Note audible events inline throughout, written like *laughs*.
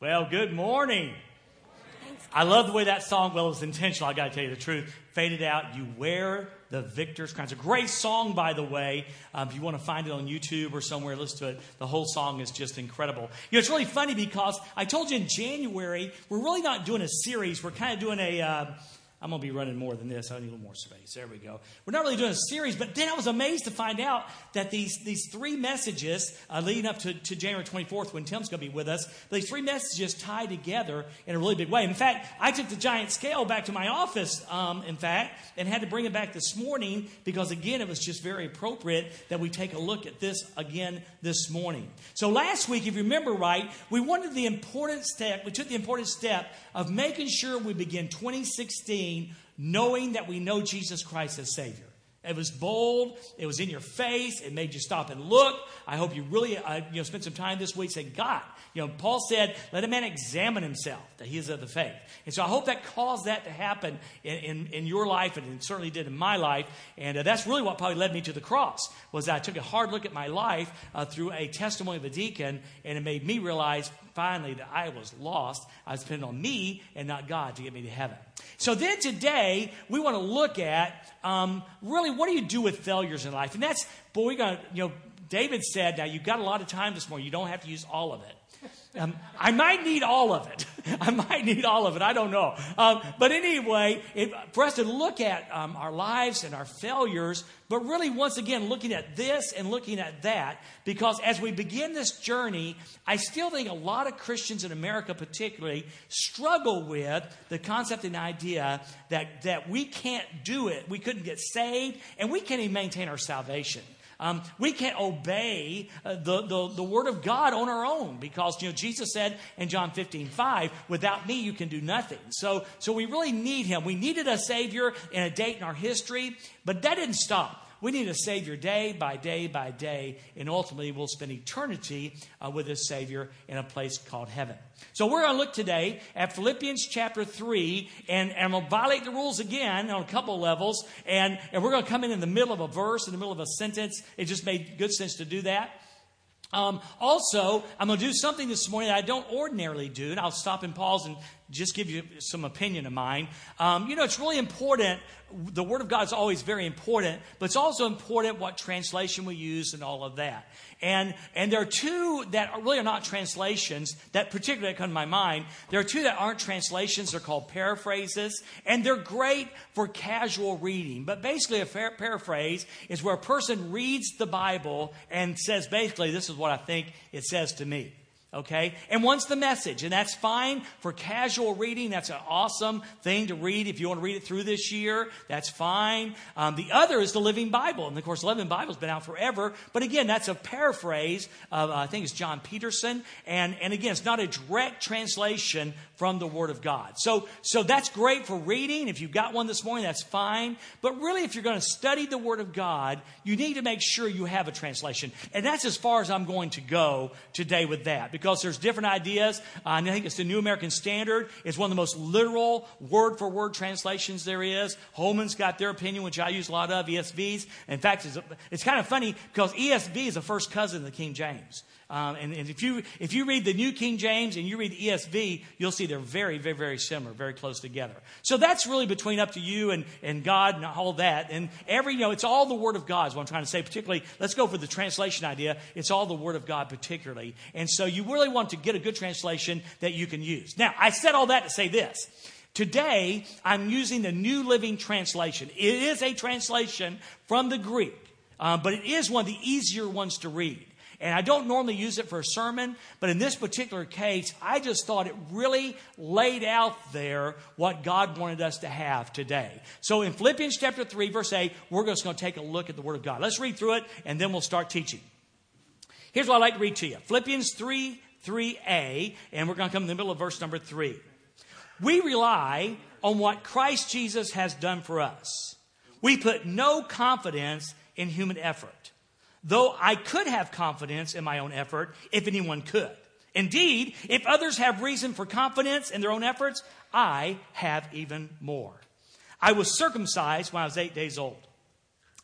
Well, good morning. I love the way that song, well, it was intentional, I gotta tell you the truth, faded out. You wear the victor's crown. It's a great song, by the way. Um, if you want to find it on YouTube or somewhere, listen to it. The whole song is just incredible. You know, it's really funny because I told you in January, we're really not doing a series. We're kind of doing a. Uh, I'm going to be running more than this. I need a little more space. There we go. We're not really doing a series, but then I was amazed to find out that these, these three messages uh, leading up to, to January 24th when Tim's going to be with us, these three messages tie together in a really big way. In fact, I took the giant scale back to my office, um, in fact, and had to bring it back this morning because, again, it was just very appropriate that we take a look at this again this morning. So last week, if you remember right, we wanted the important step, we took the important step of making sure we begin 2016 knowing that we know Jesus Christ as Savior. It was bold. It was in your face. It made you stop and look. I hope you really, uh, you know, spend some time this week saying, God, you know, Paul said, let a man examine himself that he is of the faith. And so I hope that caused that to happen in, in, in your life, and it certainly did in my life. And uh, that's really what probably led me to the cross, was I took a hard look at my life uh, through a testimony of a deacon, and it made me realize finally that I was lost. I was depending on me and not God to get me to heaven. So then today, we want to look at um, really what do you do with failures in life? And that's, boy, we're going to, you know, David said, now you've got a lot of time this morning. You don't have to use all of it. Um, I might need all of it. *laughs* I might need all of it. I don't know. Um, but anyway, it, for us to look at um, our lives and our failures, but really, once again, looking at this and looking at that, because as we begin this journey, I still think a lot of Christians in America, particularly, struggle with the concept and idea that, that we can't do it. We couldn't get saved, and we can't even maintain our salvation. Um, we can't obey uh, the, the, the word of God on our own because, you know, Jesus said in John 15, 5, without me you can do nothing. So, so we really need him. We needed a Savior in a date in our history, but that didn't stop. We need a Savior day by day by day, and ultimately we'll spend eternity uh, with this Savior in a place called heaven. So we're going to look today at Philippians chapter 3, and, and to violate the rules again on a couple levels, and, and we're going to come in in the middle of a verse, in the middle of a sentence. It just made good sense to do that. Um, also, I'm going to do something this morning that I don't ordinarily do, and I'll stop and pause and just give you some opinion of mine. Um, you know, it's really important. The Word of God is always very important, but it's also important what translation we use and all of that. And, and there are two that really are not translations that particularly come to my mind. There are two that aren't translations. They're called paraphrases, and they're great for casual reading. But basically, a paraphrase is where a person reads the Bible and says, basically, this is what I think it says to me. Okay? And one's the message, and that's fine for casual reading. That's an awesome thing to read if you want to read it through this year. That's fine. Um, the other is the Living Bible. And of course, the Living Bible's been out forever. But again, that's a paraphrase of, uh, I think it's John Peterson. And, and again, it's not a direct translation from the Word of God. So, so that's great for reading. If you've got one this morning, that's fine. But really, if you're going to study the Word of God, you need to make sure you have a translation. And that's as far as I'm going to go today with that because there's different ideas. Uh, I think it's the New American Standard. It's one of the most literal word for word translations there is. Holman's got their opinion, which I use a lot of, ESVs. In fact, it's, it's kind of funny because ESV is a first cousin of the King James. Um, and, and, if you if you read the New King James and you read the ESV, you'll see they're very, very, very similar, very close together. So that's really between up to you and, and God and all that. And every, you know, it's all the Word of God is what I'm trying to say. Particularly, let's go for the translation idea. It's all the Word of God, particularly. And so you really want to get a good translation that you can use. Now, I said all that to say this. Today, I'm using the New Living Translation. It is a translation from the Greek, uh, but it is one of the easier ones to read. And I don't normally use it for a sermon, but in this particular case, I just thought it really laid out there what God wanted us to have today. So in Philippians chapter 3, verse 8, we're just going to take a look at the Word of God. Let's read through it, and then we'll start teaching. Here's what I'd like to read to you Philippians 3, 3a, and we're going to come in the middle of verse number 3. We rely on what Christ Jesus has done for us. We put no confidence in human effort though I could have confidence in my own effort if anyone could. Indeed, if others have reason for confidence in their own efforts, I have even more. I was circumcised when I was eight days old.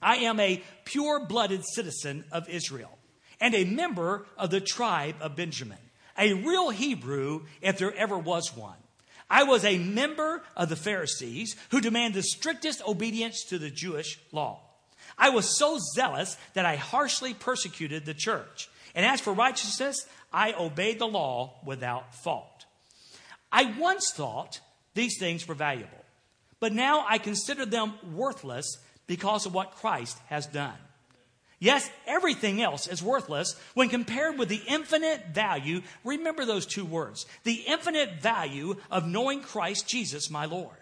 I am a pure blooded citizen of Israel and a member of the tribe of Benjamin. a real Hebrew if there ever was one. I was a member of the Pharisees who demand the strictest obedience to the Jewish law. I was so zealous that I harshly persecuted the church. And as for righteousness, I obeyed the law without fault. I once thought these things were valuable, but now I consider them worthless because of what Christ has done. Yes, everything else is worthless when compared with the infinite value. Remember those two words the infinite value of knowing Christ Jesus, my Lord.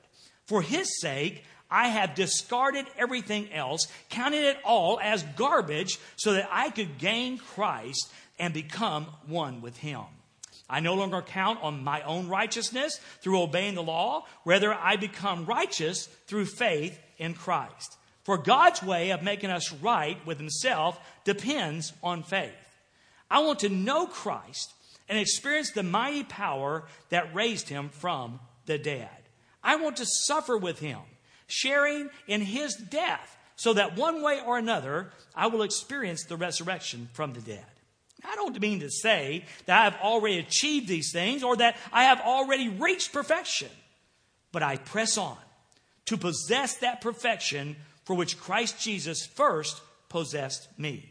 For his sake, I have discarded everything else, counted it all as garbage, so that I could gain Christ and become one with him. I no longer count on my own righteousness through obeying the law. Rather, I become righteous through faith in Christ. For God's way of making us right with Himself depends on faith. I want to know Christ and experience the mighty power that raised Him from the dead. I want to suffer with Him, sharing in His death, so that one way or another I will experience the resurrection from the dead. I don't mean to say that I have already achieved these things or that I have already reached perfection, but I press on to possess that perfection for which Christ Jesus first possessed me.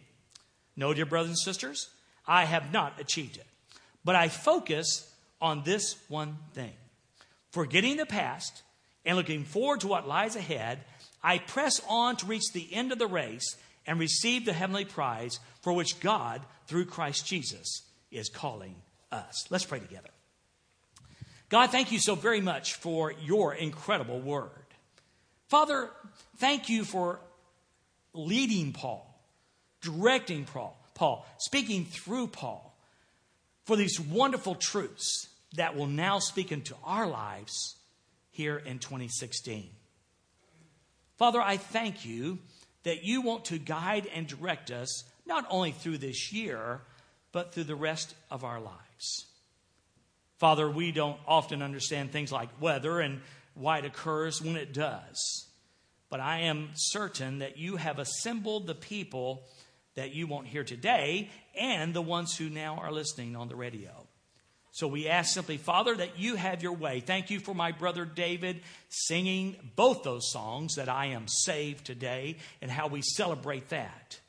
No, dear brothers and sisters, I have not achieved it, but I focus on this one thing. Forgetting the past and looking forward to what lies ahead, I press on to reach the end of the race and receive the heavenly prize for which God, through Christ Jesus, is calling us. Let's pray together. God, thank you so very much for your incredible word. Father, thank you for leading Paul, directing Paul, Paul, speaking through Paul for these wonderful truths that will now speak into our lives here in 2016. Father, I thank you that you want to guide and direct us not only through this year, but through the rest of our lives. Father, we don't often understand things like weather and why it occurs when it does. But I am certain that you have assembled the people that you want here today and the ones who now are listening on the radio. So we ask simply, Father, that you have your way. Thank you for my brother David singing both those songs that I am saved today and how we celebrate that.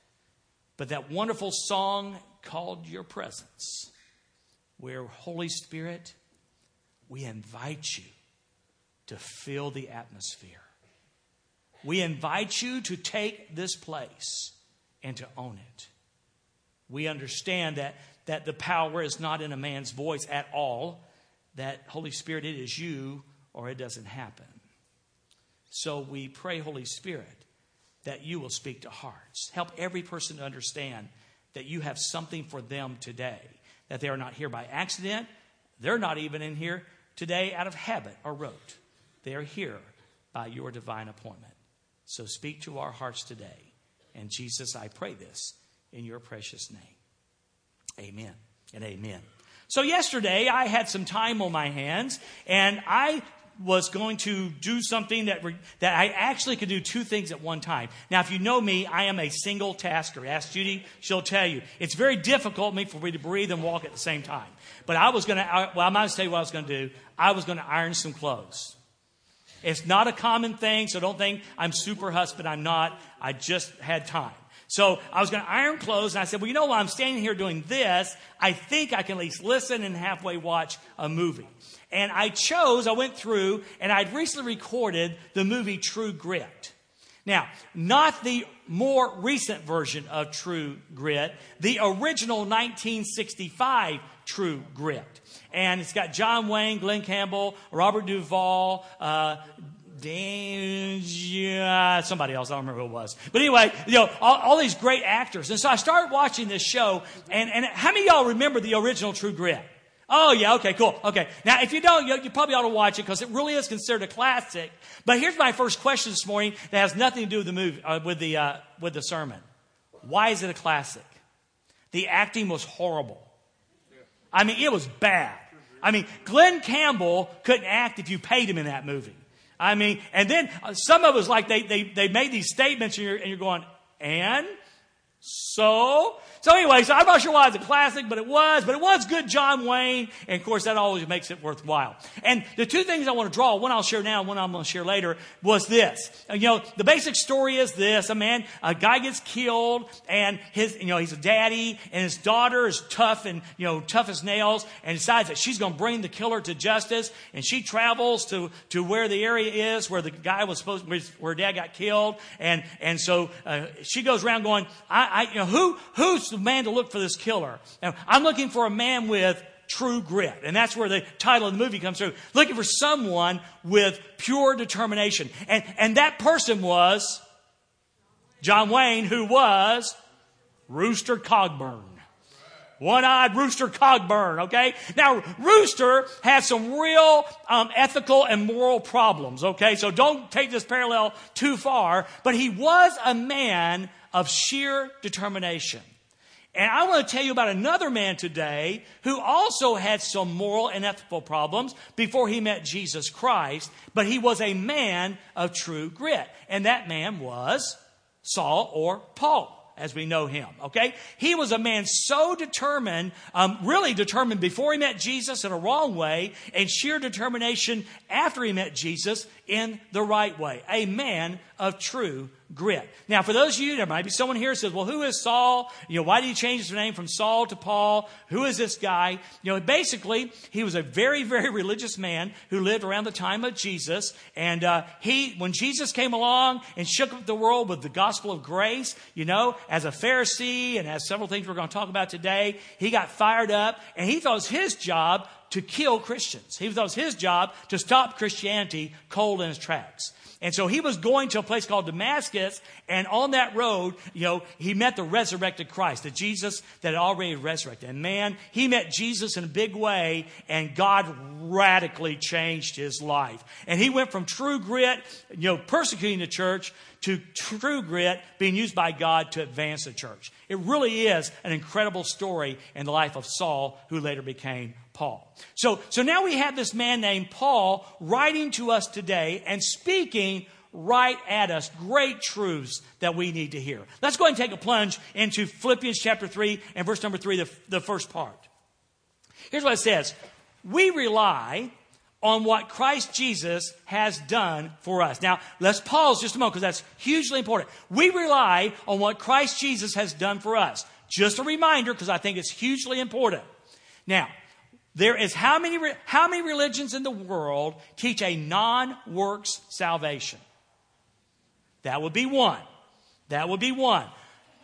But that wonderful song called Your Presence, where Holy Spirit, we invite you to fill the atmosphere. We invite you to take this place and to own it. We understand that, that the power is not in a man's voice at all, that Holy Spirit, it is you or it doesn't happen. So we pray, Holy Spirit, that you will speak to hearts. Help every person to understand that you have something for them today, that they are not here by accident. They're not even in here today out of habit or rote. They are here by your divine appointment. So speak to our hearts today. And Jesus, I pray this in your precious name. Amen and amen. So yesterday I had some time on my hands and I was going to do something that, re- that I actually could do two things at one time. Now, if you know me, I am a single tasker. Ask Judy, she'll tell you. It's very difficult for me to breathe and walk at the same time. But I was going to, well, I might tell you what I was going to do. I was going to iron some clothes. It's not a common thing, so don't think I'm super husband. I'm not. I just had time. So I was going to iron clothes, and I said, Well, you know, while I'm standing here doing this, I think I can at least listen and halfway watch a movie. And I chose, I went through, and I'd recently recorded the movie True Grit. Now, not the more recent version of True Grit, the original 1965 True Grit. And it's got John Wayne, Glen Campbell, Robert Duvall, uh, Dan, somebody else, I don't remember who it was. But anyway, you know, all, all, these great actors. And so I started watching this show, and, and how many y'all remember the original True Grit? Oh, yeah, okay, cool. Okay. Now, if you don't, you, you probably ought to watch it because it really is considered a classic. But here's my first question this morning that has nothing to do with the movie, uh, with the, uh, with the sermon. Why is it a classic? The acting was horrible. I mean, it was bad. I mean, Glen Campbell couldn't act if you paid him in that movie. I mean, and then uh, some of us like they, they, they made these statements and you're, and you're going, and? So, so anyway, so I'm not sure why it's a classic, but it was, but it was good John Wayne, and of course that always makes it worthwhile. And the two things I want to draw, one I'll share now, one I'm going to share later, was this. You know, the basic story is this: a man, a guy gets killed, and his, you know, he's a daddy, and his daughter is tough and you know tough as nails, and decides that she's going to bring the killer to justice, and she travels to to where the area is where the guy was supposed, where, dad got killed, and and so uh, she goes around going, I, I, you know, who, who's man to look for this killer? Now, I'm looking for a man with true grit. And that's where the title of the movie comes through. Looking for someone with pure determination. And, and that person was John Wayne, who was Rooster Cogburn. One eyed Rooster Cogburn, okay? Now, Rooster had some real um, ethical and moral problems, okay? So don't take this parallel too far, but he was a man of sheer determination. And I want to tell you about another man today who also had some moral and ethical problems before he met Jesus Christ, but he was a man of true grit. And that man was Saul or Paul as we know him. Okay? He was a man so determined, um, really determined before he met Jesus in a wrong way, and sheer determination after he met Jesus in the right way. A man of true grit. Now, for those of you, there might be someone here who says, well, who is Saul? You know, why did he change his name from Saul to Paul? Who is this guy? You know, basically, he was a very, very religious man who lived around the time of Jesus. And uh, he, when Jesus came along and shook up the world with the gospel of grace, you know, as a Pharisee and as several things we're going to talk about today, he got fired up and he thought it was his job to kill Christians. He thought it was his job to stop Christianity cold in its tracks. And so he was going to a place called Damascus, and on that road, you know, he met the resurrected Christ, the Jesus that had already resurrected. And man, he met Jesus in a big way, and God radically changed his life. And he went from true grit, you know, persecuting the church, to true grit being used by God to advance the church. It really is an incredible story in the life of Saul, who later became Paul. So, so now we have this man named Paul writing to us today and speaking right at us great truths that we need to hear. Let's go ahead and take a plunge into Philippians chapter 3 and verse number 3, the, the first part. Here's what it says We rely on what Christ Jesus has done for us. Now, let's pause just a moment because that's hugely important. We rely on what Christ Jesus has done for us. Just a reminder because I think it's hugely important. Now, there is how many, how many religions in the world teach a non works salvation? That would be one. That would be one.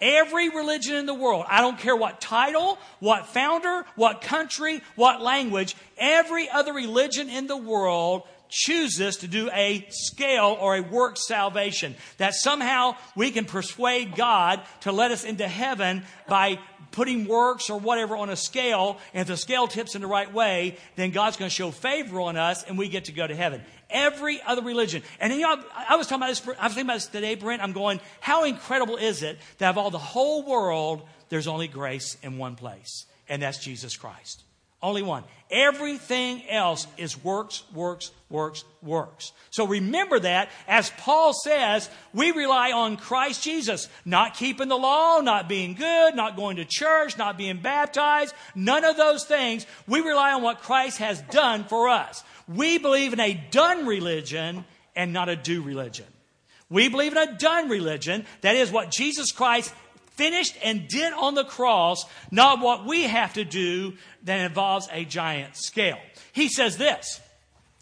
Every religion in the world, I don't care what title, what founder, what country, what language, every other religion in the world chooses to do a scale or a work salvation. That somehow we can persuade God to let us into heaven by putting works or whatever on a scale, and if the scale tips in the right way, then God's going to show favor on us and we get to go to heaven. Every other religion. And you know, I was talking about this, I was thinking about this today, Brent. I'm going, how incredible is it that of all the whole world, there's only grace in one place, and that's Jesus Christ. Only one. Everything else is works, works, works, works. So remember that. As Paul says, we rely on Christ Jesus. Not keeping the law, not being good, not going to church, not being baptized. None of those things. We rely on what Christ has done for us. We believe in a done religion and not a do religion. We believe in a done religion. That is what Jesus Christ finished and did on the cross, not what we have to do that involves a giant scale. He says this.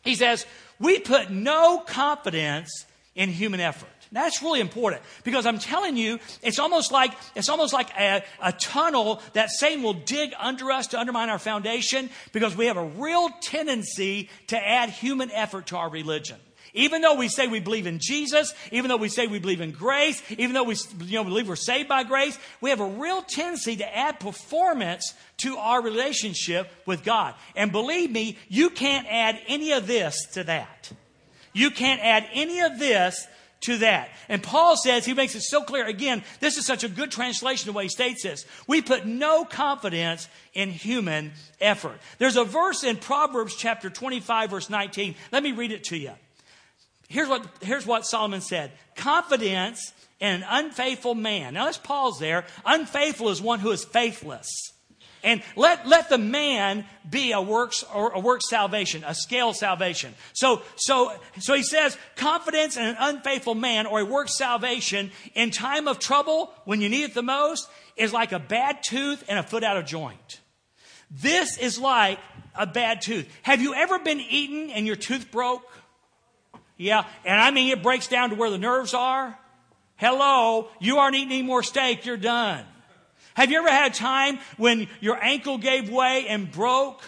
He says, we put no confidence in human effort. That's really important because I'm telling you, it's almost like, it's almost like a, a, tunnel that Satan will dig under us to undermine our foundation because we have a real tendency to add human effort to our religion. Even though we say we believe in Jesus, even though we say we believe in grace, even though we you know, believe we're saved by grace, we have a real tendency to add performance to our relationship with God. And believe me, you can't add any of this to that. You can't add any of this to that. And Paul says, he makes it so clear. Again, this is such a good translation of the way he states this. We put no confidence in human effort. There's a verse in Proverbs chapter 25, verse 19. Let me read it to you. Here's what, here's what Solomon said Confidence in an unfaithful man. Now let's pause there. Unfaithful is one who is faithless. And let, let the man be a works or a work salvation, a scale salvation. So, so, so he says confidence in an unfaithful man or a work salvation in time of trouble when you need it the most is like a bad tooth and a foot out of joint. This is like a bad tooth. Have you ever been eaten and your tooth broke? Yeah, and I mean it breaks down to where the nerves are. Hello, you aren't eating any more steak, you're done. Have you ever had a time when your ankle gave way and broke?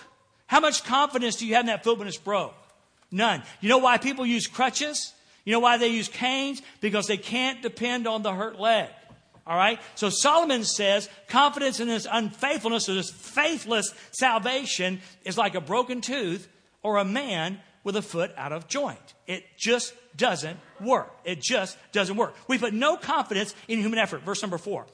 How much confidence do you have in that foot when it's broke? None. You know why people use crutches? You know why they use canes? Because they can't depend on the hurt leg. All right? So Solomon says confidence in this unfaithfulness or this faithless salvation is like a broken tooth or a man with a foot out of joint. It just doesn't work. It just doesn't work. We put no confidence in human effort. Verse number four.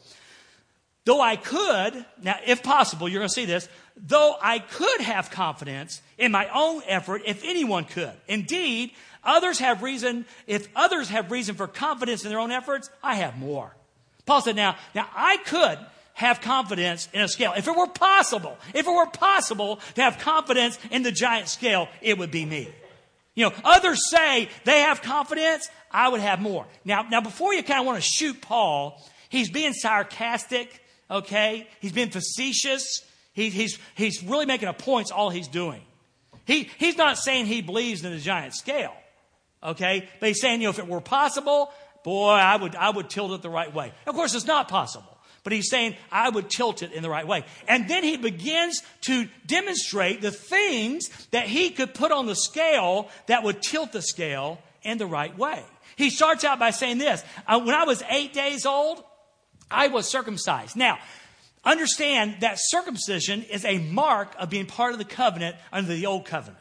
Though I could, now if possible, you're going to see this, though I could have confidence in my own effort if anyone could. Indeed, others have reason, if others have reason for confidence in their own efforts, I have more. Paul said, now, now I could have confidence in a scale. If it were possible, if it were possible to have confidence in the giant scale, it would be me. You know, others say they have confidence, I would have more. Now, now before you kind of want to shoot Paul, he's being sarcastic okay? He's being facetious. He, he's, he's really making a point, all he's doing. He, he's not saying he believes in the giant scale, okay? But he's saying, you know, if it were possible, boy, I would, I would tilt it the right way. Of course, it's not possible. But he's saying, I would tilt it in the right way. And then he begins to demonstrate the things that he could put on the scale that would tilt the scale in the right way. He starts out by saying this uh, When I was eight days old, I was circumcised. Now, understand that circumcision is a mark of being part of the covenant under the old covenant.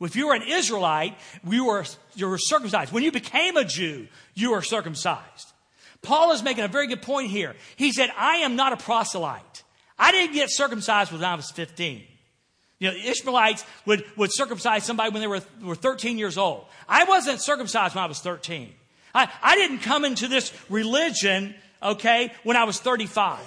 If you were an Israelite, you were, you were circumcised. When you became a Jew, you were circumcised. Paul is making a very good point here. He said, I am not a proselyte. I didn't get circumcised when I was 15. You know, the Ishmaelites would, would circumcise somebody when they were, were 13 years old. I wasn't circumcised when I was 13. I, I didn't come into this religion okay, when I was 35.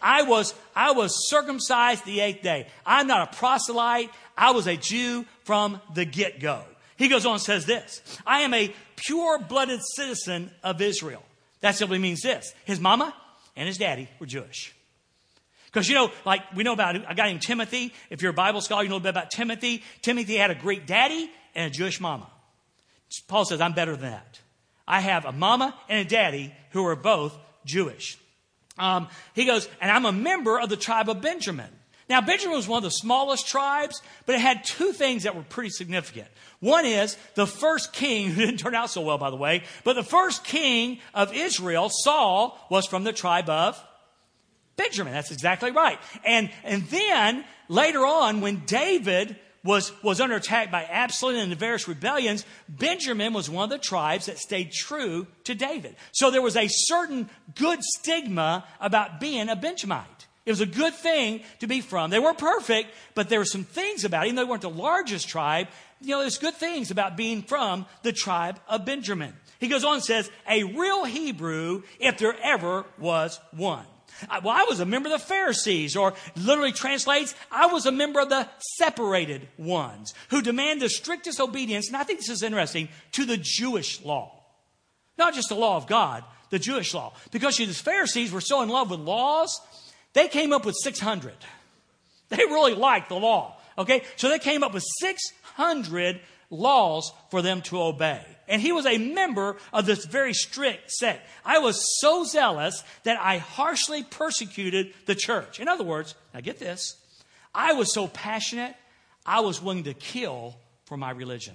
I was, I was circumcised the eighth day. I'm not a proselyte. I was a Jew from the get go. He goes on and says this I am a pure blooded citizen of Israel. That simply means this his mama and his daddy were Jewish. Because you know, like we know about a guy named Timothy. If you're a Bible scholar, you know a bit about Timothy. Timothy had a Greek daddy and a Jewish mama. Paul says, I'm better than that. I have a mama and a daddy who are both Jewish. Um, he goes, and I'm a member of the tribe of Benjamin. Now, Benjamin was one of the smallest tribes, but it had two things that were pretty significant. One is the first king, *laughs* who didn't turn out so well, by the way, but the first king of Israel, Saul, was from the tribe of Benjamin. That's exactly right. And, and then later on, when David was, was under attack by Absalom and the various rebellions, Benjamin was one of the tribes that stayed true to David. So there was a certain good stigma about being a Benjamite. It was a good thing to be from. They weren't perfect, but there were some things about it, even though they weren't the largest tribe, you know, there's good things about being from the tribe of Benjamin. He goes on and says, a real Hebrew if there ever was one. Well, I was a member of the Pharisees, or literally translates, I was a member of the separated ones who demand the strictest obedience, and I think this is interesting, to the Jewish law. Not just the law of God, the Jewish law. Because the Pharisees were so in love with laws, they came up with 600. They really liked the law. Okay? So they came up with 600 laws for them to obey. And he was a member of this very strict sect. I was so zealous that I harshly persecuted the church. In other words, now get this, I was so passionate, I was willing to kill for my religion.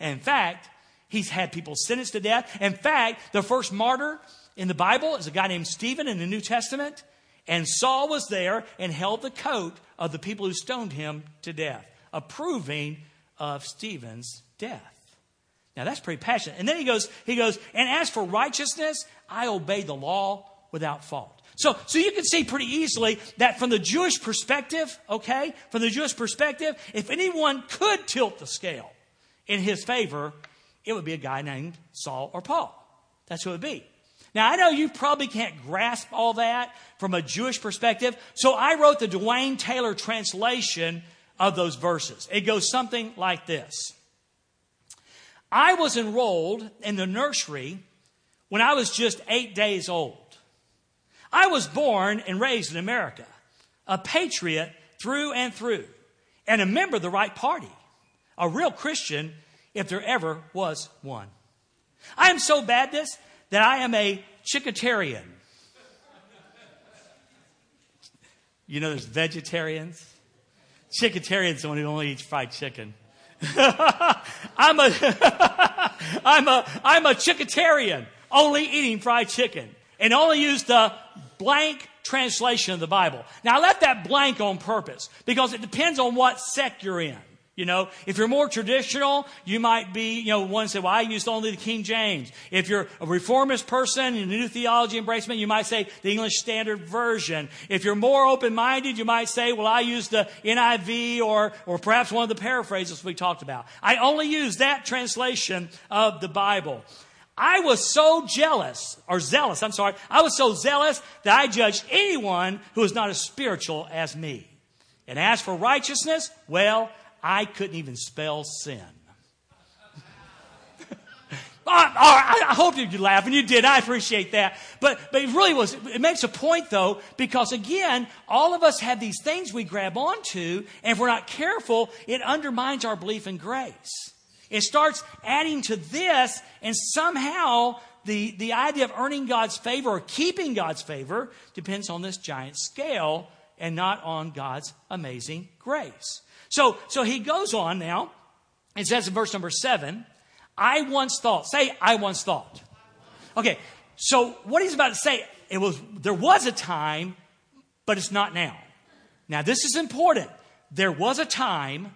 And in fact, he's had people sentenced to death. In fact, the first martyr in the Bible is a guy named Stephen in the New Testament. And Saul was there and held the coat of the people who stoned him to death, approving of Stephen's death. Now that's pretty passionate. And then he goes, he goes, and as for righteousness, I obey the law without fault. So, so you can see pretty easily that from the Jewish perspective, okay, from the Jewish perspective, if anyone could tilt the scale in his favor, it would be a guy named Saul or Paul. That's who it would be. Now, I know you probably can't grasp all that from a Jewish perspective, so I wrote the Dwayne Taylor translation of those verses. It goes something like this I was enrolled in the nursery when I was just eight days old. I was born and raised in America, a patriot through and through, and a member of the right party, a real Christian if there ever was one. I am so Baptist that I am a chicketarian. You know, there's vegetarians. Chicketarian is someone who only eats fried chicken. *laughs* *laughs* I'm a, I'm a, I'm a chicketarian, only eating fried chicken, and only use the blank translation of the Bible. Now, I left that blank on purpose because it depends on what sect you're in. You know, if you're more traditional, you might be, you know, one say, well, I used only the King James. If you're a reformist person in new theology embracement, you might say the English Standard Version. If you're more open-minded, you might say, well, I use the NIV or, or perhaps one of the paraphrases we talked about. I only use that translation of the Bible. I was so jealous, or zealous, I'm sorry, I was so zealous that I judged anyone who was not as spiritual as me. And as for righteousness, well, I couldn't even spell sin. *laughs* I, I, hope you laugh, and you did. I appreciate that. But, but it really was, it makes a point though, because again, all of us have these things we grab onto, and if we're not careful, it undermines our belief in grace. It starts adding to this, and somehow the, the idea of earning God's favor or keeping God's favor depends on this giant scale and not on God's amazing grace. So, so he goes on now. It says in verse number seven, I once thought. Say, I once thought. Okay, so what he's about to say, it was there was a time, but it's not now. Now this is important. There was a time,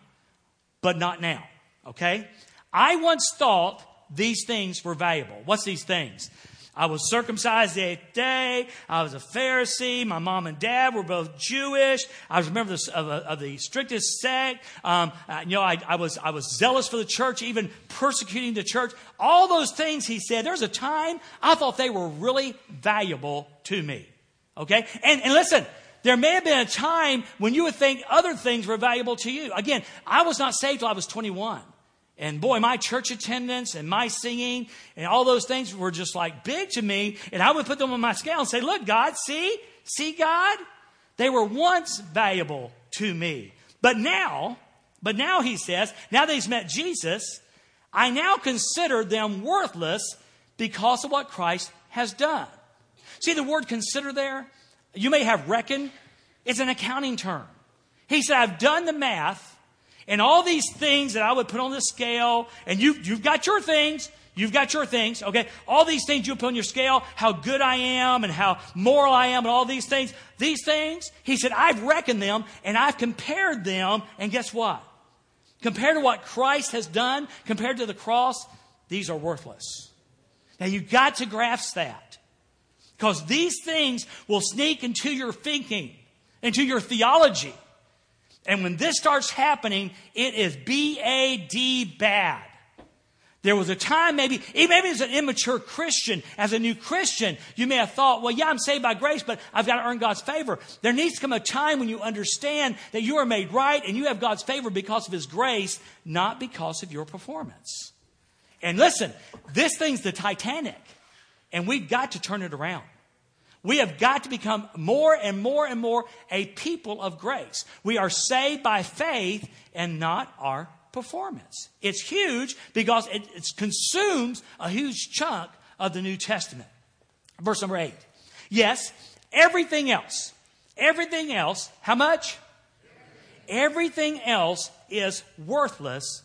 but not now. Okay? I once thought these things were valuable. What's these things? I was circumcised the eighth day. I was a Pharisee. My mom and dad were both Jewish. I was a member of of the strictest sect. Um, uh, you know, I, I, was, I was zealous for the church, even persecuting the church. All those things, he said, there's a time I thought they were really valuable to me. Okay? And, and listen, there may have been a time when you would think other things were valuable to you. Again, I was not saved till I was 21. And boy, my church attendance and my singing and all those things were just like big to me. And I would put them on my scale and say, look, God, see, see God? They were once valuable to me. But now, but now he says, now that he's met Jesus, I now consider them worthless because of what Christ has done. See the word consider there? You may have reckon. It's an accounting term. He said, I've done the math and all these things that I would put on the scale, and you, you've got your things, You've got your things, okay? All these things you put on your scale, how good I am and how moral I am and all these things. These things, he said, I've reckoned them and I've compared them. And guess what? Compared to what Christ has done, compared to the cross, these are worthless. Now you've got to grasp that. Because these things will sneak into your thinking, into your theology. And when this starts happening, it is B A D bad. There was a time, maybe, maybe as an immature Christian, as a new Christian, you may have thought, well, yeah, I'm saved by grace, but I've got to earn God's favor. There needs to come a time when you understand that you are made right and you have God's favor because of His grace, not because of your performance. And listen, this thing's the Titanic, and we've got to turn it around. We have got to become more and more and more a people of grace. We are saved by faith and not our performance. It's huge because it, it consumes a huge chunk of the New Testament. Verse number eight. Yes, everything else, everything else, how much? Everything else is worthless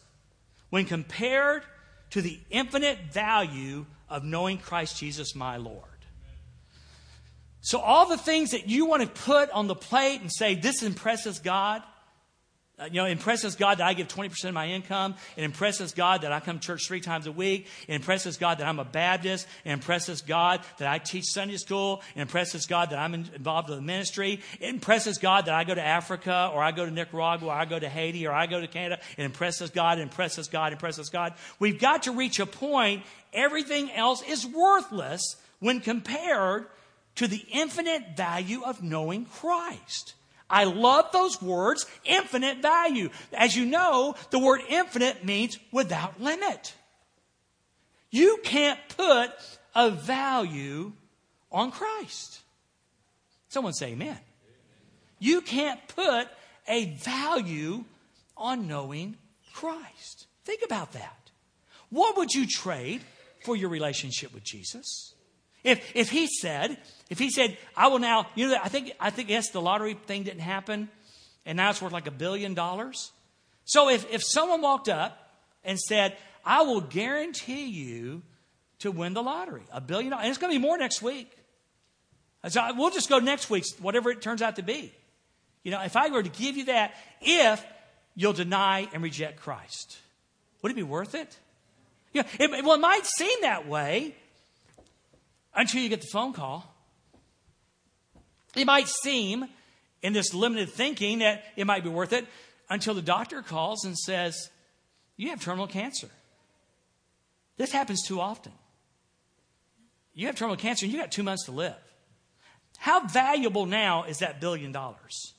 when compared to the infinite value of knowing Christ Jesus my Lord. So, all the things that you want to put on the plate and say, this impresses God, uh, you know, impresses God that I give 20% of my income. It impresses God that I come to church three times a week. It impresses God that I'm a Baptist. It impresses God that I teach Sunday school. It impresses God that I'm in, involved in the ministry. It impresses God that I go to Africa or I go to Nicaragua or I go to Haiti or I go to Canada. It impresses God, it impresses God, it impresses God. We've got to reach a point, everything else is worthless when compared to the infinite value of knowing Christ. I love those words, infinite value. As you know, the word infinite means without limit. You can't put a value on Christ. Someone say amen. You can't put a value on knowing Christ. Think about that. What would you trade for your relationship with Jesus? If, if he said, if he said, I will now, you know, I think, I think, yes, the lottery thing didn't happen, and now it's worth like a billion dollars. So if, if someone walked up and said, I will guarantee you to win the lottery, a billion dollars, and it's going to be more next week. So we'll just go next week, whatever it turns out to be. You know, if I were to give you that, if you'll deny and reject Christ, would it be worth it? Yeah, it, well, it might seem that way until you get the phone call. It might seem in this limited thinking that it might be worth it until the doctor calls and says, You have terminal cancer. This happens too often. You have terminal cancer and you got two months to live. How valuable now is that billion dollars?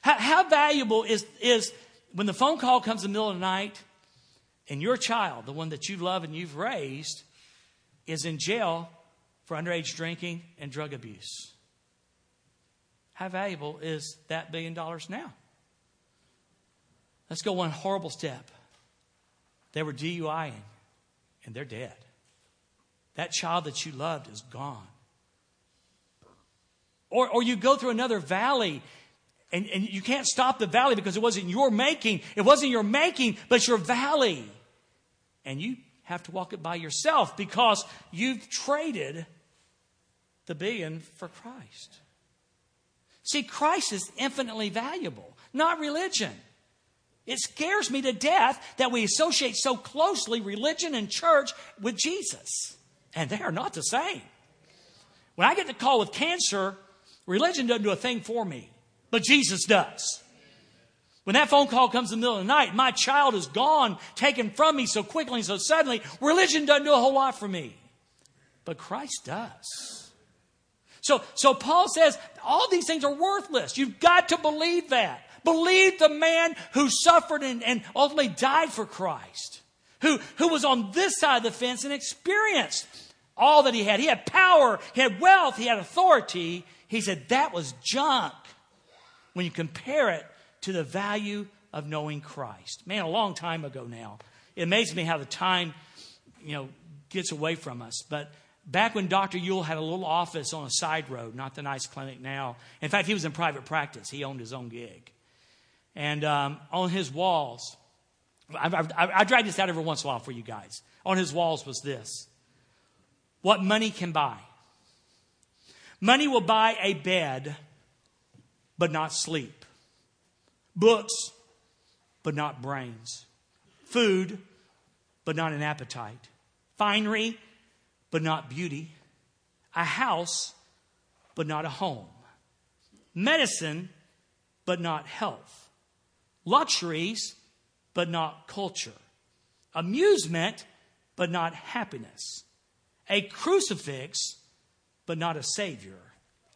How, how valuable is, is when the phone call comes in the middle of the night and your child, the one that you love and you've raised, is in jail for underage drinking and drug abuse. How valuable is that billion dollars now? Let's go one horrible step. They were DUIing and they're dead. That child that you loved is gone. Or, or you go through another valley and, and you can't stop the valley because it wasn't your making. It wasn't your making, but your valley. And you have to walk it by yourself because you've traded the billion for Christ. See, Christ is infinitely valuable, not religion. It scares me to death that we associate so closely religion and church with Jesus. And they are not the same. When I get the call with cancer, religion doesn't do a thing for me, but Jesus does. When that phone call comes in the middle of the night, my child is gone, taken from me so quickly and so suddenly, religion doesn't do a whole lot for me. But Christ does. So, so Paul says all these things are worthless. You've got to believe that. Believe the man who suffered and, and ultimately died for Christ, who, who was on this side of the fence and experienced all that he had. He had power, he had wealth, he had authority. He said that was junk when you compare it to the value of knowing Christ. Man, a long time ago now. It amazes me how the time, you know, gets away from us. But back when Dr. Yule had a little office on a side road, not the nice clinic now. In fact, he was in private practice. He owned his own gig. And um, on his walls, I, I, I drag this out every once in a while for you guys. On his walls was this What money can buy. Money will buy a bed, but not sleep books, but not brains, food, but not an appetite, finery, but not beauty, a house, but not a home, medicine, but not health, luxuries, but not culture, amusement, but not happiness, a crucifix, but not a savior,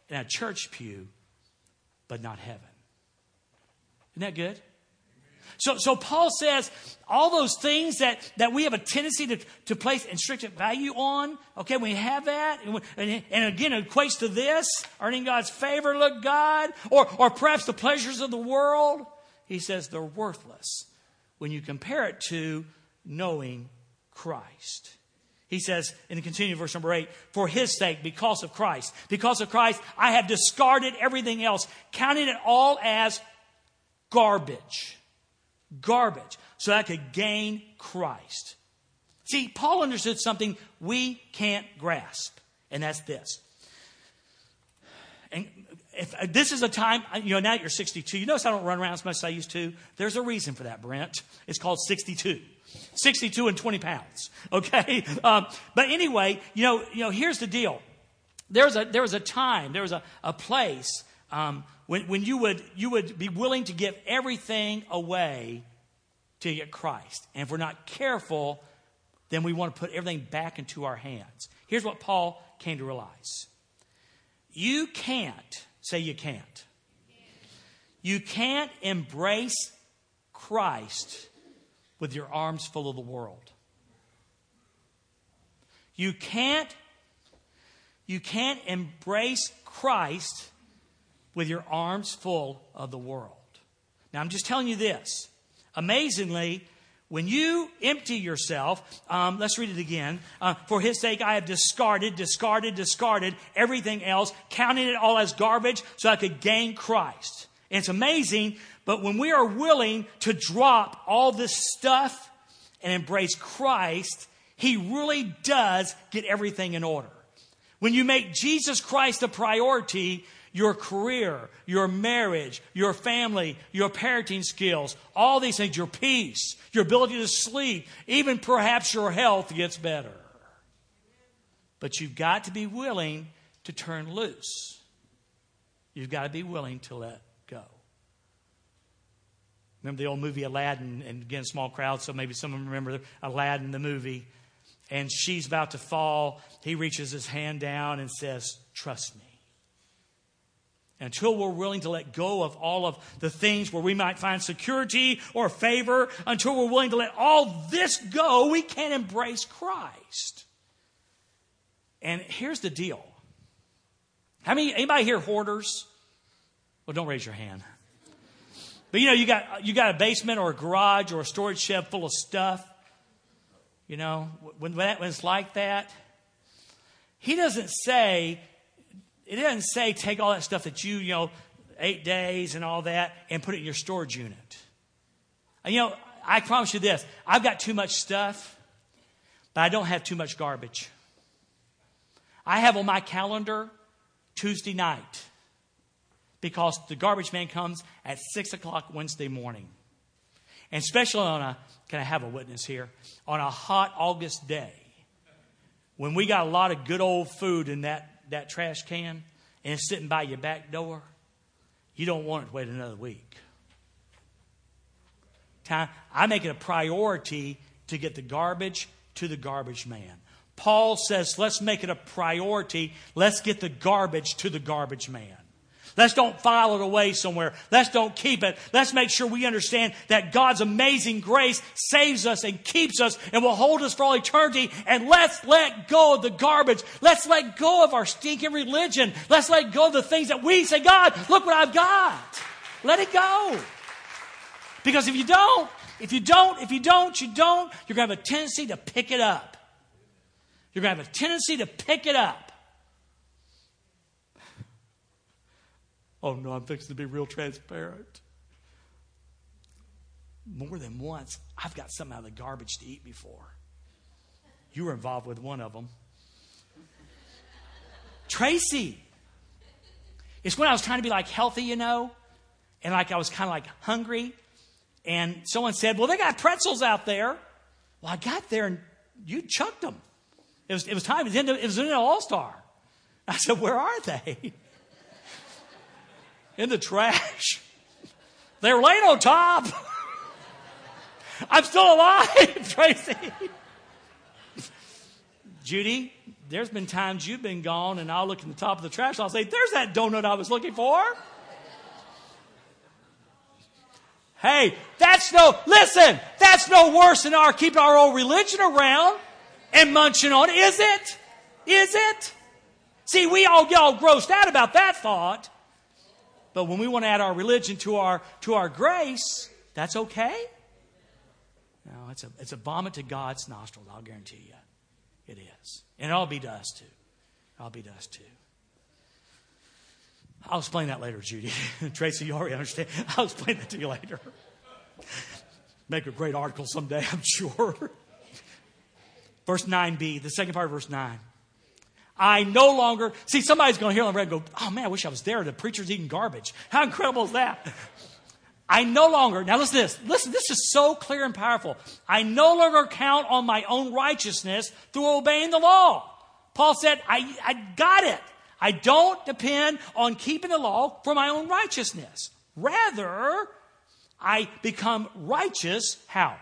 and a church pew, but not heaven. Isn't that good? So, so Paul says all those things that, that we have a tendency to, to place intrinsic value on, okay, we have that, and, and, and again, it equates to this, earning God's favor, look God, or, or perhaps the pleasures of the world. He says they're worthless when you compare it to knowing Christ. He says in the continuing verse number eight, for his sake, because of Christ, because of Christ, I have discarded everything else, counting it all as garbage. Garbage. So I could gain Christ. See, Paul understood something we can't grasp, and that's this. And if uh, this is a time, uh, you know, now you're 62. You notice I don't run around as much as I used to. There's a reason for that, Brent. It's called 62. 62 and 20 pounds. *laughs* Okay. Um, but anyway, you know, you know, here's the deal. There was a, there was a time, there was a, a place um, when, when you, would, you would be willing to give everything away to get Christ. And if we're not careful, then we want to put everything back into our hands. Here's what Paul came to realize you can't, say you can't, you can't embrace Christ with your arms full of the world. You can't you can't embrace Christ with your arms full of the world. Now, I'm just telling you this. Amazingly, when you empty yourself, um, let's read it again. Uh, For his sake, I have discarded, discarded, discarded everything else, counting it all as garbage so I could gain Christ. And it's amazing, but when we are willing to drop all this stuff and embrace Christ, he really does get everything in order. When you make Jesus Christ a priority, your career, your marriage, your family, your parenting skills, all these things, your peace, your ability to sleep, even perhaps your health gets better. But you've got to be willing to turn loose. You've got to be willing to let go. Remember the old movie Aladdin, and again, small crowd, so maybe some of them remember Aladdin, the movie. And she's about to fall. He reaches his hand down and says, Trust me until we're willing to let go of all of the things where we might find security or favor, until we're willing to let all this go, we can't embrace Christ. And here's the deal. How many anybody here hoarders? Well, don't raise your hand. But you know, you got you got a basement or a garage or a storage shed full of stuff. You know, when, when it's like that, he doesn't say it doesn't say take all that stuff that you, you know, eight days and all that and put it in your storage unit. And, you know, I promise you this I've got too much stuff, but I don't have too much garbage. I have on my calendar Tuesday night because the garbage man comes at 6 o'clock Wednesday morning. And especially on a, can I have a witness here? On a hot August day, when we got a lot of good old food in that that trash can and it's sitting by your back door, you don't want it to wait another week. Time, I make it a priority to get the garbage to the garbage man. Paul says, let's make it a priority. Let's get the garbage to the garbage man. Let's don't file it away somewhere. Let's don't keep it. Let's make sure we understand that God's amazing grace saves us and keeps us and will hold us for all eternity. And let's let go of the garbage. Let's let go of our stinking religion. Let's let go of the things that we say, God, look what I've got. Let it go. Because if you don't, if you don't, if you don't, you don't, you're going to have a tendency to pick it up. You're going to have a tendency to pick it up. Oh no, I'm fixing to be real transparent. More than once, I've got something out of the garbage to eat before. You were involved with one of them. Tracy. It's when I was trying to be like healthy, you know, and like I was kind of like hungry. And someone said, Well, they got pretzels out there. Well, I got there and you chucked them. It was, it was time. It was in, an all star. I said, Where are they? In the trash. They were laying on top. I'm still alive, *laughs* Tracy. Judy, there's been times you've been gone, and I'll look in the top of the trash. I'll say, There's that donut I was looking for. Hey, that's no, listen, that's no worse than our keeping our old religion around and munching on, is it? Is it? See, we all get all grossed out about that thought. But when we want to add our religion to our, to our grace, that's okay. No, it's a, it's a vomit to God's nostrils, I'll guarantee you. It is. And it'll be to us too. I'll be to us too. I'll explain that later, Judy. *laughs* Tracy, you already understand. *laughs* I'll explain that to you later. *laughs* Make a great article someday, I'm sure. Verse 9b, the second part of verse 9. I no longer see somebody's going to hear on the radio and go, Oh man, I wish I was there. The preacher's eating garbage. *laughs* How incredible is that? I no longer, now listen to this. Listen, this is so clear and powerful. I no longer count on my own righteousness through obeying the law. Paul said, I, I got it. I don't depend on keeping the law for my own righteousness. Rather, I become righteous how?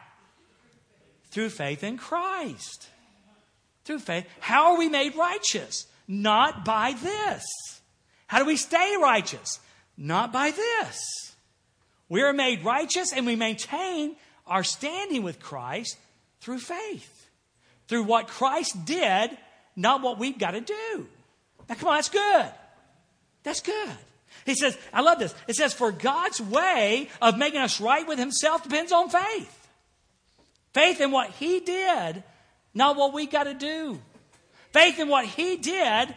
through faith in Christ. Through faith. How are we made righteous? Not by this. How do we stay righteous? Not by this. We are made righteous and we maintain our standing with Christ through faith. Through what Christ did, not what we've got to do. Now, come on, that's good. That's good. He says, I love this. It says, for God's way of making us right with Himself depends on faith. Faith in what He did, not what we got to do. Faith in what He did,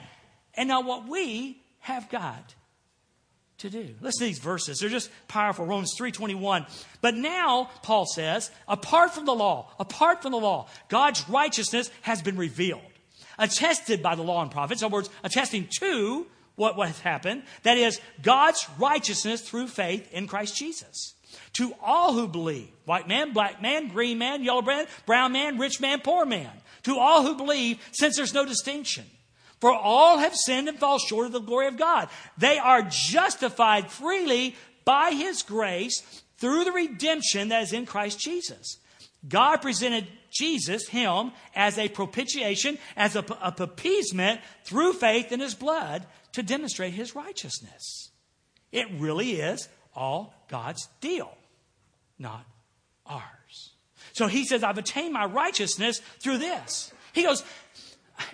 and not what we have got to do. Listen to these verses. They're just powerful. Romans 3:21. But now, Paul says, apart from the law, apart from the law, God's righteousness has been revealed, attested by the law and prophets. In other words, attesting to what, what has happened. That is, God's righteousness through faith in Christ Jesus. To all who believe, white man, black man, green man, yellow man, brown man, rich man, poor man. To all who believe, since there's no distinction. For all have sinned and fall short of the glory of God. They are justified freely by his grace through the redemption that is in Christ Jesus. God presented Jesus, him, as a propitiation, as a, a appeasement through faith in his blood to demonstrate his righteousness. It really is all God's deal, not ours. So he says, I've attained my righteousness through this. He goes,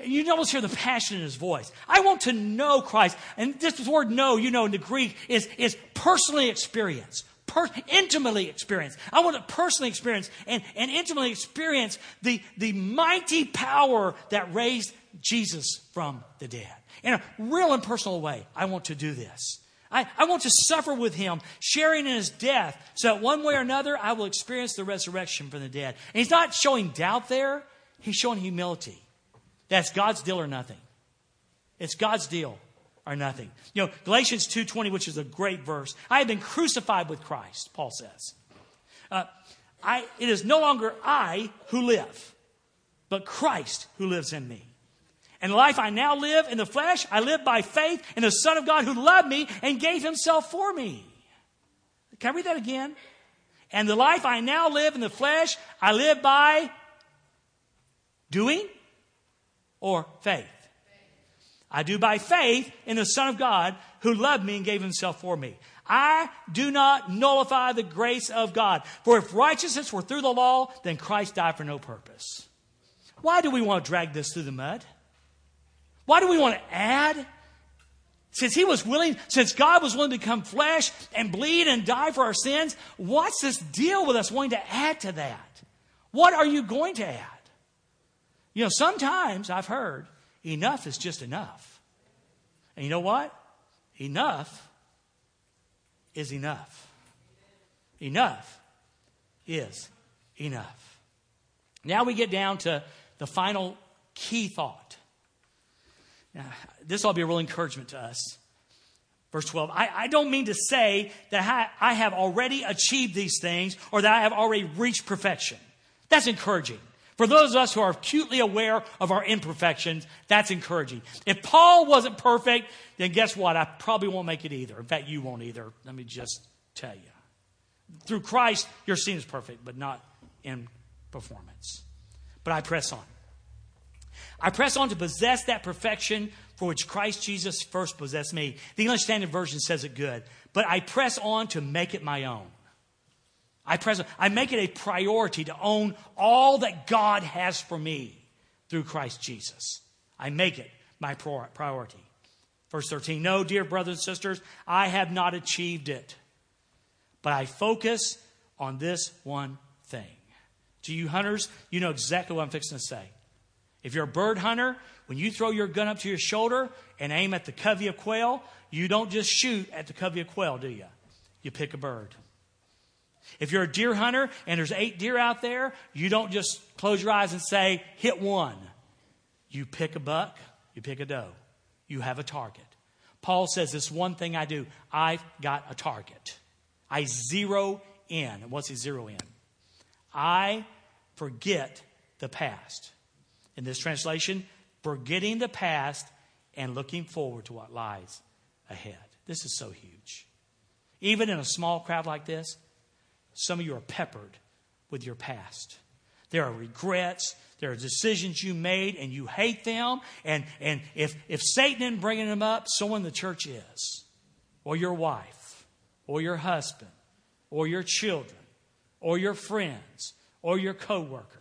you almost hear the passion in his voice. I want to know Christ. And this word know, you know, in the Greek is, is personally experience. Per, intimately experience. I want to personally experience and, and intimately experience the, the mighty power that raised Jesus from the dead. In a real and personal way, I want to do this. I, I want to suffer with him, sharing in his death, so that one way or another I will experience the resurrection from the dead. And he's not showing doubt there, he's showing humility. That's God's deal or nothing. It's God's deal or nothing. You know, Galatians 2.20, which is a great verse. I have been crucified with Christ, Paul says. Uh, I, it is no longer I who live, but Christ who lives in me. And life I now live in the flesh, I live by faith in the Son of God who loved me and gave himself for me. Can I read that again? And the life I now live in the flesh, I live by doing or faith? I do by faith in the Son of God who loved me and gave himself for me. I do not nullify the grace of God. For if righteousness were through the law, then Christ died for no purpose. Why do we want to drag this through the mud? Why do we want to add? Since he was willing, since God was willing to become flesh and bleed and die for our sins, what's this deal with us wanting to add to that? What are you going to add? You know, sometimes I've heard enough is just enough. And you know what? Enough is enough. Enough is enough. Now we get down to the final key thought. Now, *sighs* this will be a real encouragement to us. Verse 12, I, I don't mean to say that I, have already achieved these things or that I have already reached perfection. That's encouraging. For those of us who are acutely aware of our imperfections, that's encouraging. If Paul wasn't perfect, then guess what? I probably won't make it either. In fact, you won't either. Let me just tell you. Through Christ, you're seen as perfect, but not in performance. But I press on. I press on to possess that perfection for which Christ Jesus first possessed me. The English Standard Version says it good. But I press on to make it my own. I, pres- I make it a priority to own all that God has for me through Christ Jesus. I make it my priority. Verse 13 No, dear brothers and sisters, I have not achieved it, but I focus on this one thing. To you hunters, you know exactly what I'm fixing to say. If you're a bird hunter, when you throw your gun up to your shoulder and aim at the covey of quail, you don't just shoot at the covey of quail, do you? You pick a bird. If you're a deer hunter and there's eight deer out there, you don't just close your eyes and say, hit one. You pick a buck, you pick a doe. You have a target. Paul says this one thing I do I've got a target. I zero in. And what's he zero in? I forget the past. In this translation, forgetting the past and looking forward to what lies ahead. This is so huge. Even in a small crowd like this, some of you are peppered with your past. There are regrets. There are decisions you made and you hate them. And, and if, if Satan isn't bringing them up, someone in the church is, or your wife, or your husband, or your children, or your friends, or your coworkers.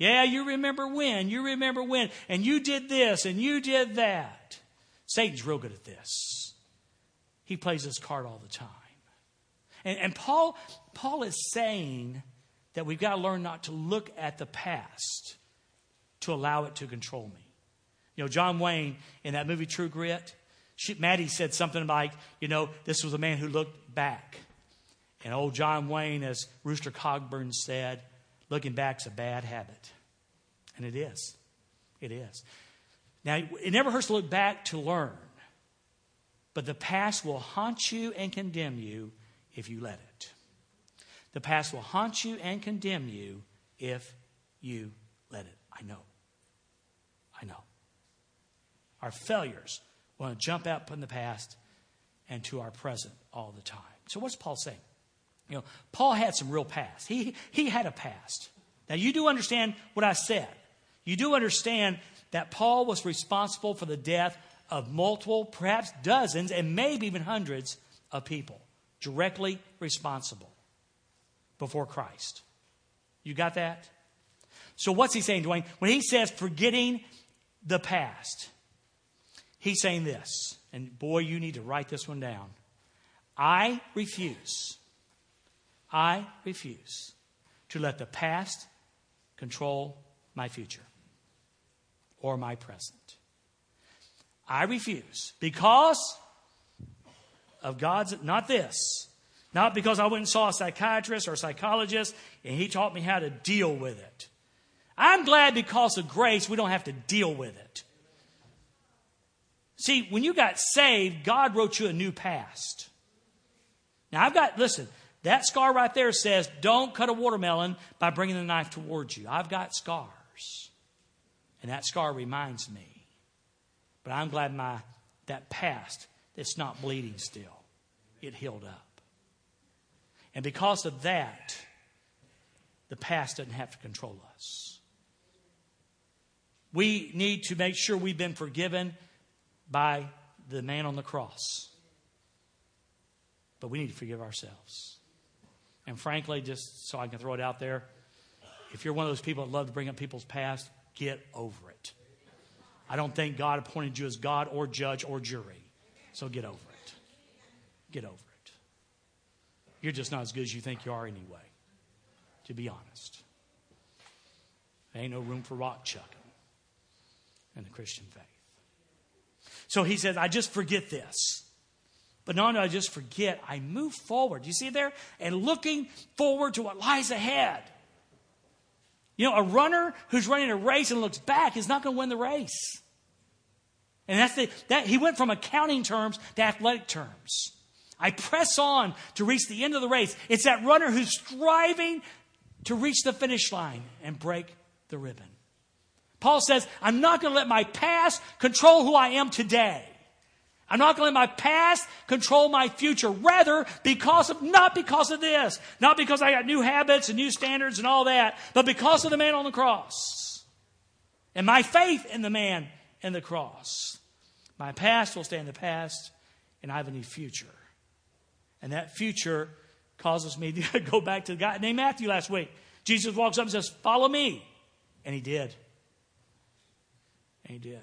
Yeah, you remember when, you remember when, and you did this and you did that. Satan's real good at this. He plays this card all the time. And, and Paul, Paul is saying that we've got to learn not to look at the past to allow it to control me. You know, John Wayne in that movie True Grit, she, Mattie said something like, you know, this was a man who looked back. And old John Wayne, as Rooster Cogburn said, looking back's a bad habit. And it is. It is. Now, it never hurts to look back to learn, but the past will haunt you and condemn you if you let it. The past will haunt you and condemn you if you let it. I know. I know. Our failures want to jump out from the past and to our present all the time. So, what's Paul saying? You know, Paul had some real past. He, he had a past. Now, you do understand what I said. You do understand that Paul was responsible for the death of multiple, perhaps dozens, and maybe even hundreds of people, directly responsible before Christ. You got that? So, what's he saying, Dwayne? When he says forgetting the past, he's saying this, and boy, you need to write this one down. I refuse, I refuse to let the past control my future or my present. I refuse because of God's, not this, not because I went and saw a psychiatrist or a psychologist and he taught me how to deal with it. I'm glad because of grace we don't have to deal with it. See, when you got saved, God wrote you a new past. Now, I've got, listen, that scar right there says, don't cut a watermelon by bringing the knife towards you. I've got scars. And that scar reminds me. But I'm glad my, that past, it's not bleeding still. It healed up. And because of that, the past doesn't have to control us. We need to make sure we've been forgiven by the man on the cross. But we need to forgive ourselves. And frankly, just so I can throw it out there, if you're one of those people that love to bring up people's past, get over it. I don't think God appointed you as God or judge or jury. So get over it. Get over it. You're just not as good as you think you are anyway, to be honest. There ain't no room for rock chucking in the Christian faith. So he says, I just forget this. But not I just forget, I move forward. You see there? And looking forward to what lies ahead. You know, a runner who's running a race and looks back is not going to win the race. And that's the, that he went from accounting terms to athletic terms. I press on to reach the end of the race. It's that runner who's striving to reach the finish line and break the ribbon. Paul says, I'm not going to let my past control who I am today. I'm not going to let my past control my future. Rather, because of, not because of this, not because I got new habits and new standards and all that, but because of the man on the cross. And my faith in the man in the cross. My past will stay in the past, and I have a new future. And that future causes me to *laughs* go back to the guy named Matthew last week. Jesus walks up and says, Follow me. And he did. And he did.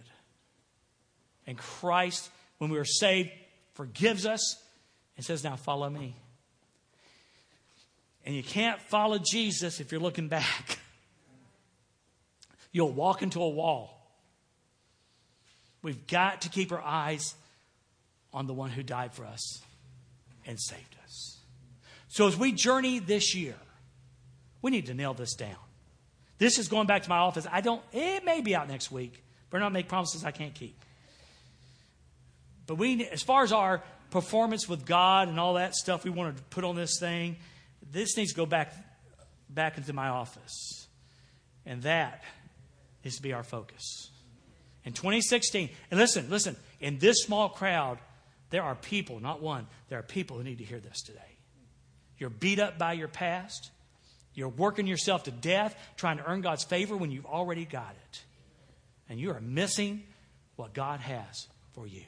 And Christ, when we were saved, forgives us and says, Now follow me. And you can't follow Jesus if you're looking back. You'll walk into a wall. We've got to keep our eyes on the one who died for us and saved us. So as we journey this year, we need to nail this down. This is going back to my office. I don't, it may be out next week. but I'm not make promises I can't keep. But we, as far as our performance with God and all that stuff we want to put on this thing, this needs to go back, back into my office. And that is to be our focus. In 2016, and listen, listen, in this small crowd, there are people, not one, there are people who need to hear this today. You're beat up by your past. You're working yourself to death trying to earn God's favor when you've already got it. And you are missing what God has for you.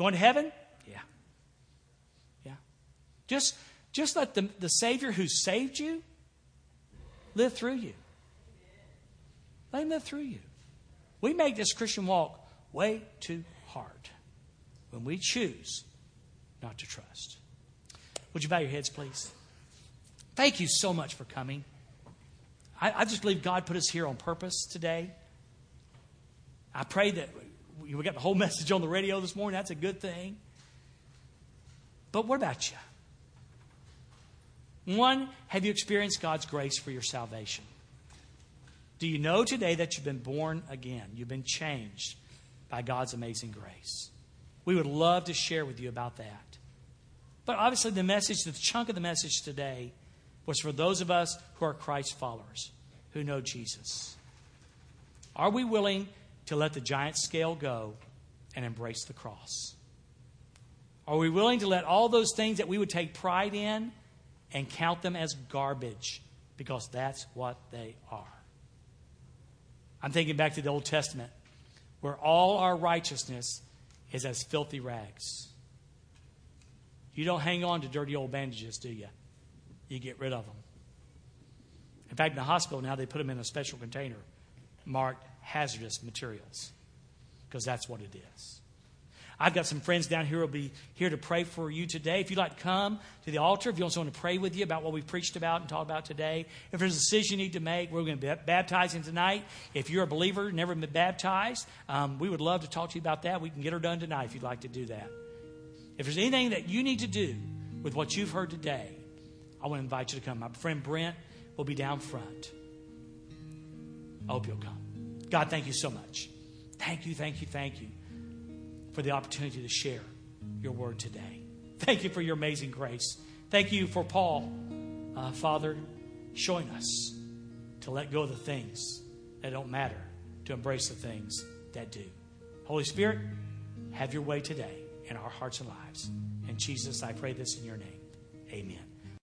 Going to heaven? Yeah. Yeah. Just, just let the, the Savior who saved you live through you. Let him live through you. We make this Christian walk way too hard when we choose not to trust. Would you bow your heads, please? Thank you so much for coming. I, I just believe God put us here on purpose today. I pray that we got the whole message on the radio this morning. That's a good thing. But what about you? One, have you experienced God's grace for your salvation? Do you know today that you've been born again? You've been changed by God's amazing grace. We would love to share with you about that. But obviously, the message, the chunk of the message today, was for those of us who are Christ followers, who know Jesus. Are we willing to let the giant scale go and embrace the cross? Are we willing to let all those things that we would take pride in and count them as garbage because that's what they are? I'm thinking back to the Old Testament where all our righteousness is as filthy rags. You don't hang on to dirty old bandages, do you? You get rid of them. In fact, in the hospital now, they put them in a special container marked hazardous materials because that's what it is. I've got some friends down here who will be here to pray for you today. If you'd like to come to the altar, if you want someone to pray with you about what we preached about and talked about today, if there's a decision you need to make, we're going to be baptizing tonight. If you're a believer, never been baptized, um, we would love to talk to you about that. We can get her done tonight if you'd like to do that. If there's anything that you need to do with what you've heard today, I want to invite you to come. My friend Brent will be down front. I hope you'll come. God, thank you so much. Thank you, thank you, thank you for the opportunity to share your word today. Thank you for your amazing grace. Thank you for Paul, uh, Father, showing us to let go of the things that don't matter, to embrace the things that do. Holy Spirit, have your way today in our hearts and lives. And Jesus, I pray this in your name. Amen.